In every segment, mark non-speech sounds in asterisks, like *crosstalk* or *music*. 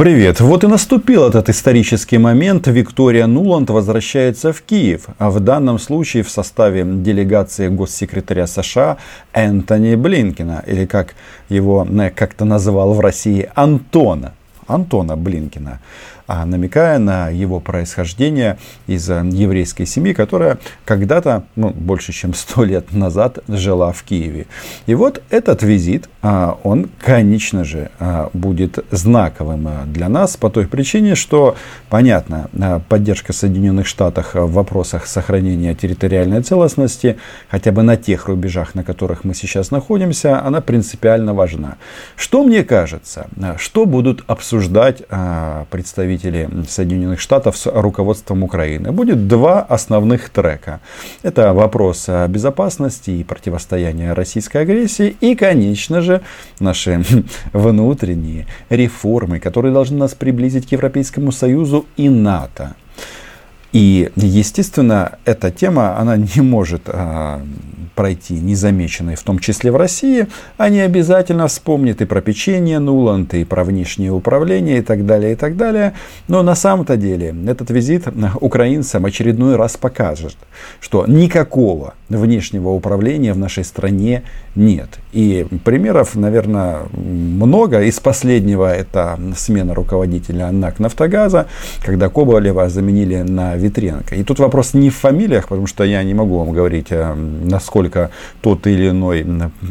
Привет. Вот и наступил этот исторический момент. Виктория Нуланд возвращается в Киев. А в данном случае в составе делегации госсекретаря США Энтони Блинкина. Или как его э, как-то называл в России Антона. Антона Блинкина а намекая на его происхождение из э, еврейской семьи, которая когда-то, ну, больше чем сто лет назад, жила в Киеве. И вот этот визит, он, конечно же, а, будет знаковым э, для нас по той причине, что, понятно, поддержка Соединенных Штатов в вопросах сохранения территориальной целостности, хотя бы на тех рубежах, на которых мы сейчас находимся, она принципиально важна. Что мне кажется, что будут обсуждать представители Соединенных Штатов с руководством Украины. Будет два основных трека. Это вопрос безопасности и противостояния российской агрессии и, конечно же, наши *laughs* внутренние реформы, которые должны нас приблизить к Европейскому Союзу и НАТО. И, естественно, эта тема, она не может а, пройти незамеченной, в том числе в России. Они обязательно вспомнят и про печенье Нуланд, и про внешнее управление, и так далее, и так далее. Но на самом-то деле этот визит украинцам очередной раз покажет, что никакого внешнего управления в нашей стране нет. И примеров, наверное, много. Из последнего это смена руководителя НАК «Нафтогаза», когда Коболева заменили на Витренко. И тут вопрос не в фамилиях, потому что я не могу вам говорить, э, насколько тот или иной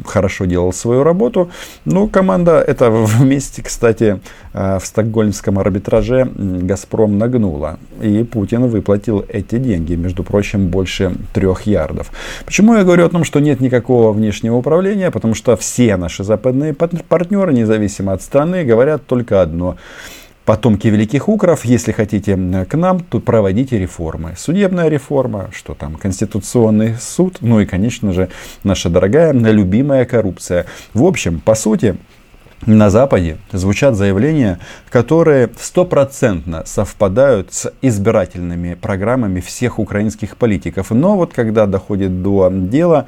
хорошо делал свою работу. Но команда это вместе, кстати, э, в стокгольмском арбитраже «Газпром» нагнула. И Путин выплатил эти деньги, между прочим, больше трех ярдов. Почему я говорю о том, что нет никакого внешнего управления? Потому что все наши западные партнеры, независимо от страны, говорят только одно потомки великих укров, если хотите к нам, то проводите реформы. Судебная реформа, что там, Конституционный суд, ну и, конечно же, наша дорогая, любимая коррупция. В общем, по сути, на Западе звучат заявления, которые стопроцентно совпадают с избирательными программами всех украинских политиков. Но вот когда доходит до дела,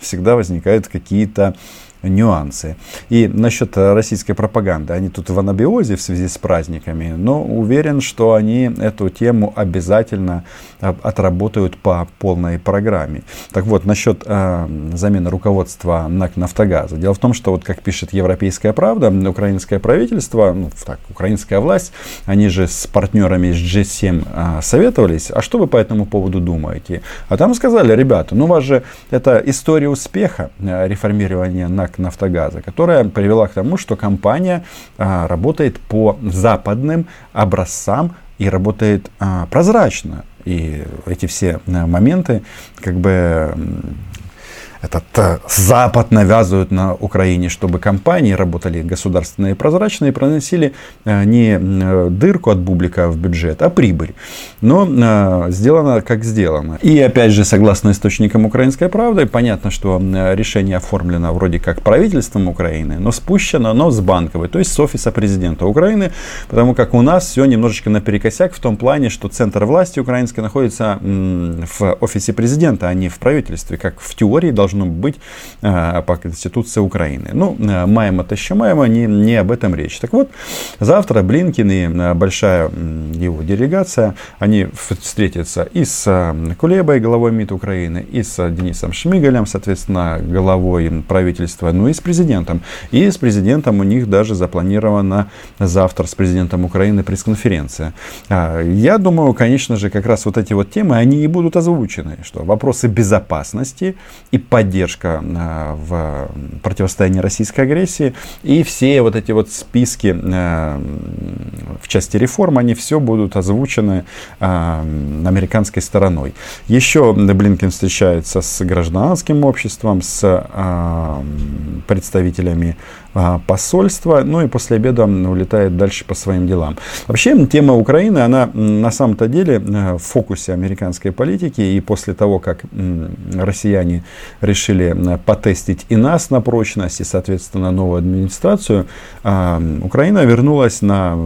всегда возникают какие-то нюансы. И насчет российской пропаганды. Они тут в анабиозе в связи с праздниками, но уверен, что они эту тему обязательно отработают по полной программе. Так вот, насчет э, замены руководства НАК «Нафтогаза». Дело в том, что, вот как пишет «Европейская правда», украинское правительство, ну, так, украинская власть, они же с партнерами из G7 э, советовались. А что вы по этому поводу думаете? А там сказали, ребята, ну у вас же это история успеха э, реформирования НАК НАК «Нафтогаза», которая привела к тому, что компания а, работает по западным образцам и работает а, прозрачно. И эти все а, моменты как бы этот э, Запад навязывают на Украине, чтобы компании работали государственные и прозрачные, проносили э, не э, дырку от бублика в бюджет, а прибыль. Но сделано как сделано. И опять же, согласно источникам «Украинской правды», понятно, что решение оформлено вроде как правительством Украины, но спущено оно с банковой, то есть с офиса президента Украины, потому как у нас все немножечко наперекосяк в том плане, что центр власти украинской находится в офисе президента, а не в правительстве, как в теории должно должно быть э, по Конституции Украины. Ну, э, маем это еще маем, не, не об этом речь. Так вот, завтра Блинкин и э, большая его делегация, они встретятся и с Кулебой, главой МИД Украины, и с Денисом Шмигалем, соответственно, главой правительства, ну и с президентом. И с президентом у них даже запланирована завтра с президентом Украины пресс-конференция. А, я думаю, конечно же, как раз вот эти вот темы, они и будут озвучены, что вопросы безопасности и поддержка э, в противостоянии российской агрессии. И все вот эти вот списки э, в части реформ, они все будут озвучены э, американской стороной. Еще Блинкен встречается с гражданским обществом, с представителями посольства, ну и после обеда улетает дальше по своим делам. Вообще, тема Украины, она на самом-то деле в фокусе американской политики, и после того, как россияне решили э, потестить и нас на прочность, и, соответственно, новую администрацию, а, Украина вернулась на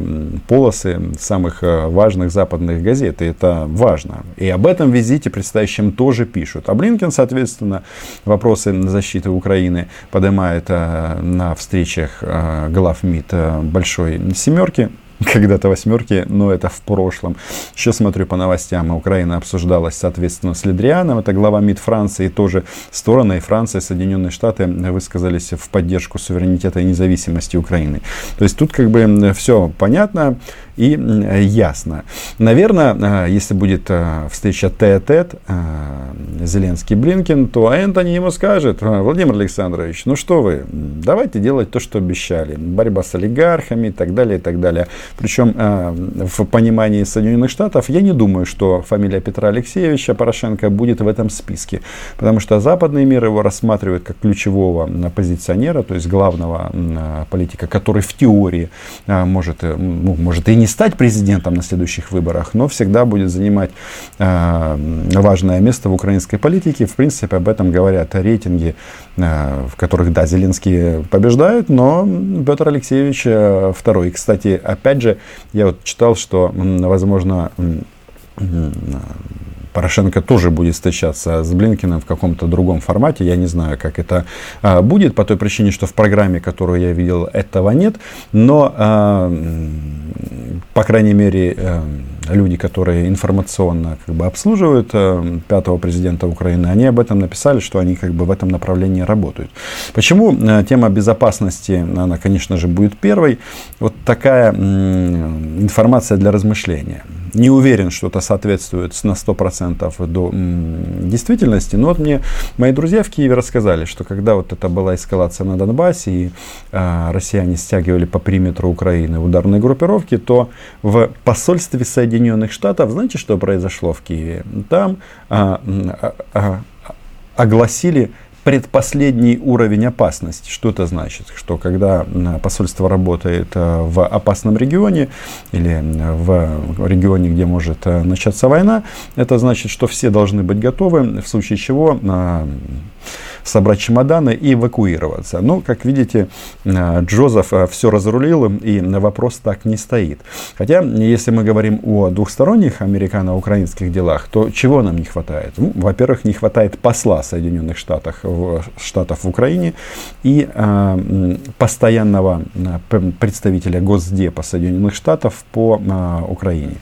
полосы самых э, важных западных газет. И это важно. И об этом визите предстоящем тоже пишут. А Блинкен, соответственно, вопросы защиты Украины поднимает э, на встречах глав МИД Большой Семерки *laughs* когда-то восьмерки, но это в прошлом. Еще смотрю по новостям, Украина обсуждалась, соответственно, с Ледрианом, это глава МИД Франции, тоже стороны и Франция, и Соединенные Штаты высказались в поддержку суверенитета и независимости Украины. То есть тут как бы все понятно и ясно. Наверное, если будет встреча тет-тет Зеленский-Блинкин, то Энтони ему скажет, Владимир Александрович, ну что вы, давайте делать то, что обещали. Борьба с олигархами и так далее, и так далее. Причем в понимании Соединенных Штатов я не думаю, что фамилия Петра Алексеевича Порошенко будет в этом списке. Потому что западный мир его рассматривает как ключевого оппозиционера, то есть главного политика, который в теории может, э, ну, может и не стать президентом на следующих выборах, но всегда будет занимать важное место в украинской политике. В принципе, об этом говорят рейтинги, в которых, да, Зеленский побеждает, но Петр Алексеевич э, второй. Кстати, опять же, я вот читал, что, возможно, Порошенко тоже будет встречаться с Блинкиным в каком-то другом формате. Я не знаю, как это а, будет, по той причине, что в программе, которую я видел, этого нет. Но, а, по крайней мере, а, люди, которые информационно как бы, обслуживают а, пятого президента Украины, они об этом написали, что они как бы в этом направлении работают. Почему а, тема безопасности, она, конечно же, будет первой? Вот такая м, информация для размышления не уверен, что это соответствует на 100% до действительности, но вот мне мои друзья в Киеве рассказали, что когда вот это была эскалация на Донбассе и э, россияне стягивали по периметру Украины ударные группировки, то в посольстве Соединенных Штатов, знаете, что произошло в Киеве? Там э, э, огласили предпоследний уровень опасности. Что это значит? Что когда посольство работает э, в опасном регионе или в регионе, где может э, начаться война, это значит, что все должны быть готовы, в случае чего собрать чемоданы и эвакуироваться. Но, ну, как видите, э, Джозеф э, все разрулил, и вопрос так не стоит. Хотя, если мы говорим о двухсторонних американо-украинских делах, то чего нам не хватает? Ну, во-первых, не хватает посла Соединенных Штатов в, Штатов в Украине и э, постоянного э, представителя Госдепа Соединенных Штатов по э, Украине.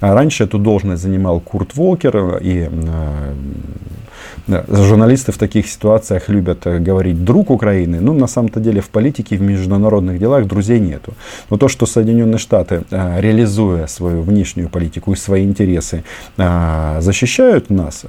А раньше эту должность занимал Курт Волкер, и э, журналисты в таких ситуациях любят э, говорить «друг Украины». Ну, на самом-то деле, в политике, в международных делах друзей нету. Но то, что Соединенные Штаты, э, реализуя свою внешнюю политику и свои интересы, э, защищают нас,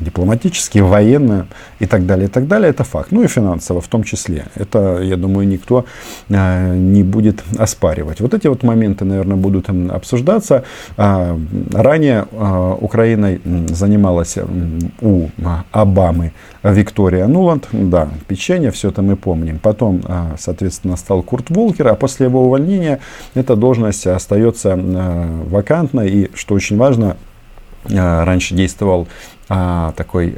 дипломатически, военно и так далее, и так далее, это факт. Ну и финансово в том числе. Это, я думаю, никто э, не будет оспаривать. Вот эти вот моменты, наверное, будут обсуждаться. Э, ранее э, Украиной занималась у Обамы Виктория Нуланд. Да, печенье, все это мы помним. Потом, соответственно, стал Курт Волкер, а после его увольнения эта должность остается вакантной. И, что очень важно, раньше действовал а, такой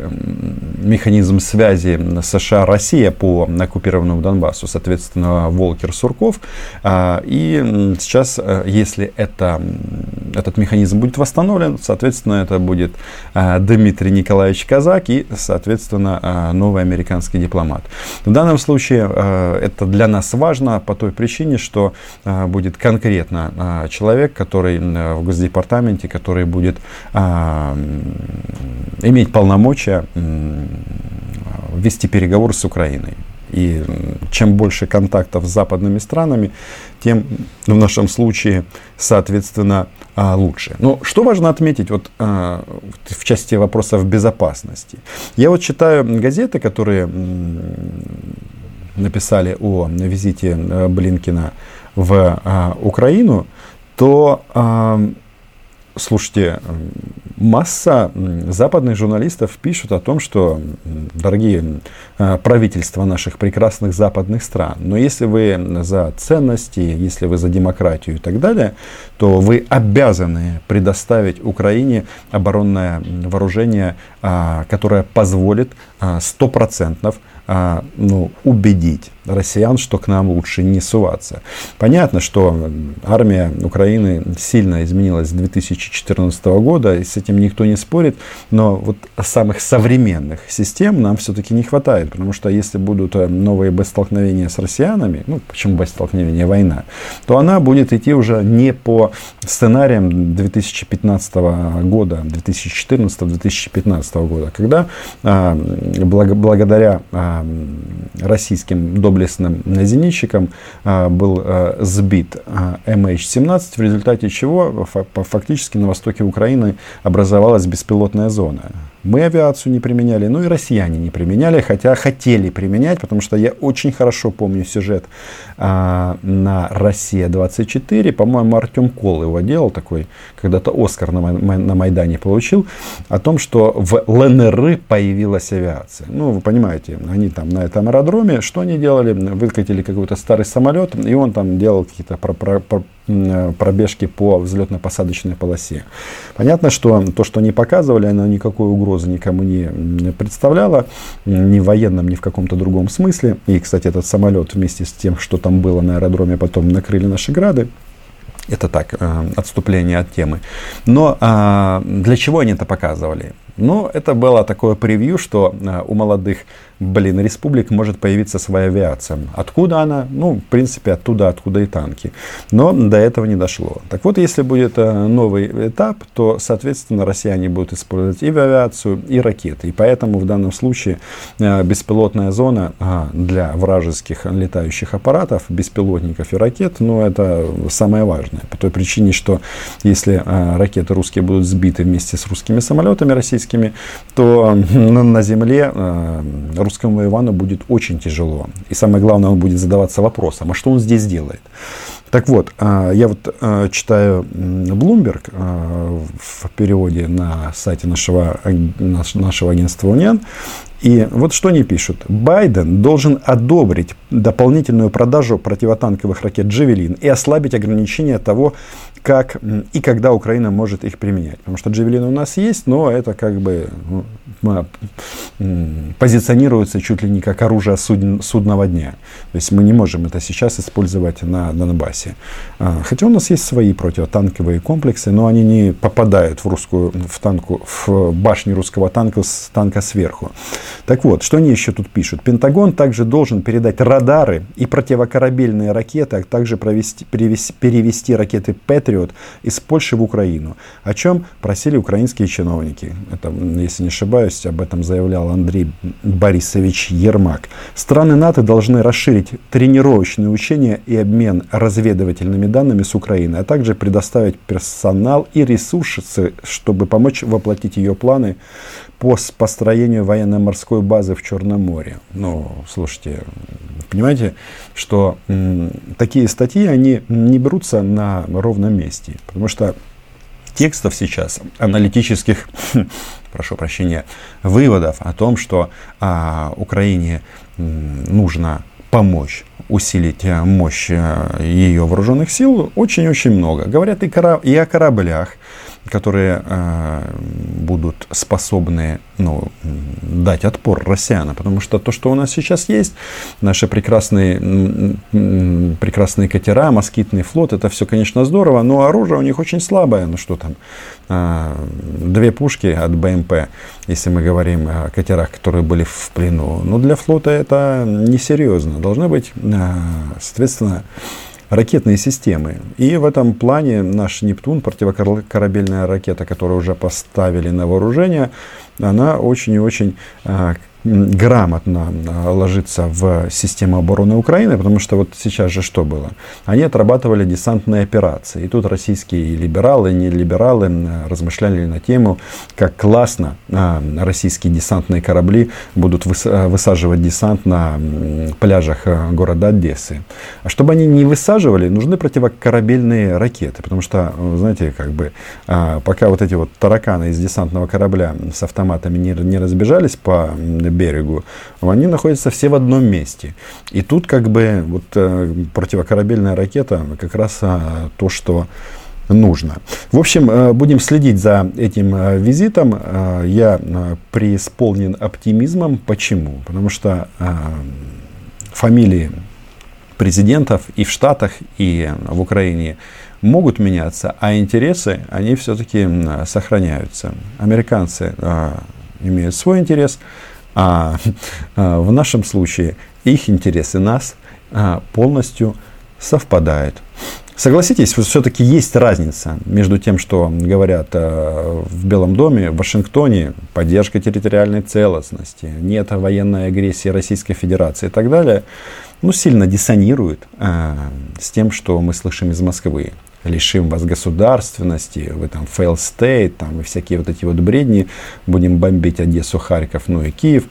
механизм связи США-Россия по оккупированному Донбассу, соответственно, Волкер Сурков. А, и сейчас, э, если это, этот механизм будет восстановлен, соответственно, это будет а, Дмитрий Николаевич Казак и, соответственно, а, новый американский дипломат. В данном случае а, это для нас важно по той причине, что а, будет конкретно а, человек, который в Госдепартаменте, который будет а, иметь полномочия вести переговоры с Украиной. И чем больше контактов с западными странами, тем в нашем случае, соответственно, а, лучше. Но что важно отметить вот, а, в части вопросов безопасности? Я вот читаю газеты, которые написали о визите э, Блинкина в а, Украину, то Слушайте, масса западных журналистов пишут о том, что, дорогие э, правительства наших прекрасных западных стран, но если вы за ценности, если вы за демократию и так далее, то вы обязаны предоставить Украине оборонное вооружение, а, которое позволит а, стопроцентно ну, убедить россиян, что к нам лучше не суваться. Понятно, что армия Украины сильно изменилась с 2014 года, и с этим никто не спорит, но вот самых современных систем нам все-таки не хватает, потому что если будут э, новые боестолкновения с россиянами, ну почему боестолкновение, война, то она будет идти уже не по сценариям 2015 года, 2014-2015 года, когда а, благодаря а, российским доблестным зенитчикам а, был сбит MH17, в результате чего фактически на востоке Украины образовалась беспилотная зона. Мы авиацию не применяли, ну и россияне не применяли, хотя хотели применять, потому что я очень хорошо помню сюжет а, на «Россия-24». По-моему, Артем Кол его делал такой, когда-то Оскар на, на Майдане получил, о том, что в ЛНР появилась авиация. Ну, вы понимаете, они там на этом аэродроме, что они делали? Выкатили какой-то старый самолет, и он там делал какие-то про, про, про, пробежки по взлетно-посадочной полосе. Понятно, что то, что они показывали, оно никакой угрозы никому не представляло, ни в военном, ни в каком-то другом смысле. И, кстати, этот самолет вместе с тем, что там было на аэродроме, потом накрыли наши грады. Это так, э, отступление от темы. Но а, для чего они это показывали? Ну, это было такое превью, что э, у молодых блин, республик может появиться своя авиация. Откуда она? Ну, в принципе, оттуда, откуда и танки. Но до этого не дошло. Так вот, если будет э, новый этап, то, соответственно, россияне будут использовать и авиацию, и ракеты. И поэтому в данном случае э, беспилотная зона а, для вражеских летающих аппаратов, беспилотников и ракет, ну, это самое важное. По той причине, что если э, ракеты русские будут сбиты вместе с русскими самолетами российскими, то на земле русскому Ивану будет очень тяжело. И самое главное, он будет задаваться вопросом, а что он здесь делает? Так вот, а, я вот а, читаю Bloomberg а, в переводе на сайте нашего, нашего агентства Униан, и вот что они пишут. Байден должен одобрить дополнительную продажу противотанковых ракет «Джевелин» и ослабить ограничения того, как и когда Украина может их применять. Потому что «Джевелины» у нас есть, но это как бы ну, позиционируется чуть ли не как оружие судн, судного дня. То есть мы не можем это сейчас использовать на Донбассе. А, хотя у нас есть свои противотанковые комплексы, но они не попадают в, русскую, в, танку, в башню русского танка с танка сверху. Так вот, что они еще тут пишут? Пентагон также должен передать радары и противокорабельные ракеты, а также провести, перевести, перевести ракеты Патриот из Польши в Украину, о чем просили украинские чиновники. Это, если не ошибаюсь, об этом заявлял Андрей Борисович Ермак. Страны НАТО должны расширить тренировочные учения и обмен разведывательными данными с Украиной, а также предоставить персонал и ресурсы, чтобы помочь воплотить ее планы по построению военно-морской базы в Черном море. Ну, слушайте, понимаете, что м, такие статьи, они не берутся на ровном месте, потому что текстов сейчас, аналитических, *laughs* прошу прощения, выводов о том, что а, Украине нужно помочь усилить э, мощь э, ее вооруженных сил, очень-очень много. Говорят и, кора- и о кораблях, которые э, будут способны ну, дать отпор россиянам. Потому что то, что у нас сейчас есть, наши прекрасные, прекрасные катера, москитный флот, это все, конечно, здорово, но оружие у них очень слабое. Ну что там, э, две пушки от БМП, если мы говорим о катерах, которые были в плену. Но для флота это несерьезно. Должны быть, э, соответственно, ракетные системы. И в этом плане наш Нептун, противокорабельная ракета, которую уже поставили на вооружение, она очень и очень а, грамотно а, ложиться в систему обороны Украины, потому что вот сейчас же что было? Они отрабатывали десантные операции. И тут российские либералы, не либералы размышляли на тему, как классно а, российские десантные корабли будут высаживать десант на пляжах города Одессы. А чтобы они не высаживали, нужны противокорабельные ракеты, потому что, знаете, как бы пока вот эти вот тараканы из десантного корабля с автоматами не, не разбежались по берегу, они находятся все в одном месте. И тут как бы вот э, противокорабельная ракета как раз а, то, что нужно. В общем, э, будем следить за этим э, визитом. Я преисполнен оптимизмом. Почему? Потому что фамилии президентов и в Штатах, и в Украине могут меняться, а интересы, они все-таки сохраняются. Американцы имеют свой интерес, а, а в нашем случае их интересы нас а, полностью совпадают. Согласитесь, все-таки есть разница между тем, что говорят э, в Белом доме, в Вашингтоне, поддержка территориальной целостности, нет военной агрессии Российской Федерации и так далее, ну, сильно диссонирует с тем, что мы слышим из Москвы лишим вас государственности, вы там fail state, там и всякие вот эти вот бредни, будем бомбить Одессу, Харьков, ну и Киев,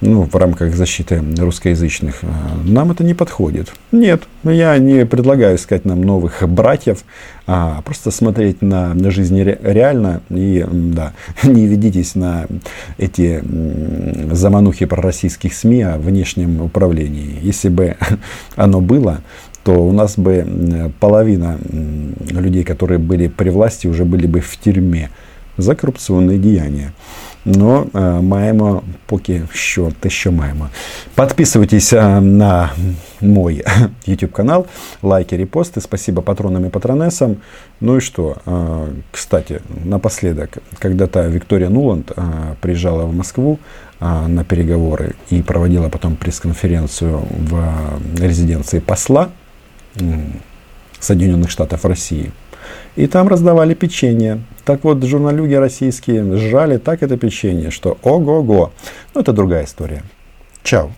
ну, в рамках защиты русскоязычных, а, нам это не подходит. Нет, я не предлагаю искать нам новых братьев, а просто смотреть на, на жизнь реально и, да, *laughs* не ведитесь на эти заманухи пророссийских СМИ о внешнем управлении. Если бы *laughs* оно было, то у нас бы половина людей, которые были при власти, уже были бы в тюрьме за коррупционные деяния. Но э, маємо поки що те, що маємо. Подписывайтесь э, на мой *laughs* YouTube канал, лайки, репосты. Спасибо патронам и патронессам. Ну и что? Э, кстати, напоследок, когда-то Виктория Нуланд э, приезжала в Москву э, на переговоры и проводила потом пресс-конференцию в резиденции посла Соединенных Штатов России. И там раздавали печенье. Так вот, журналюги российские сжали так это печенье, что ого-го. Но это другая история. Чао.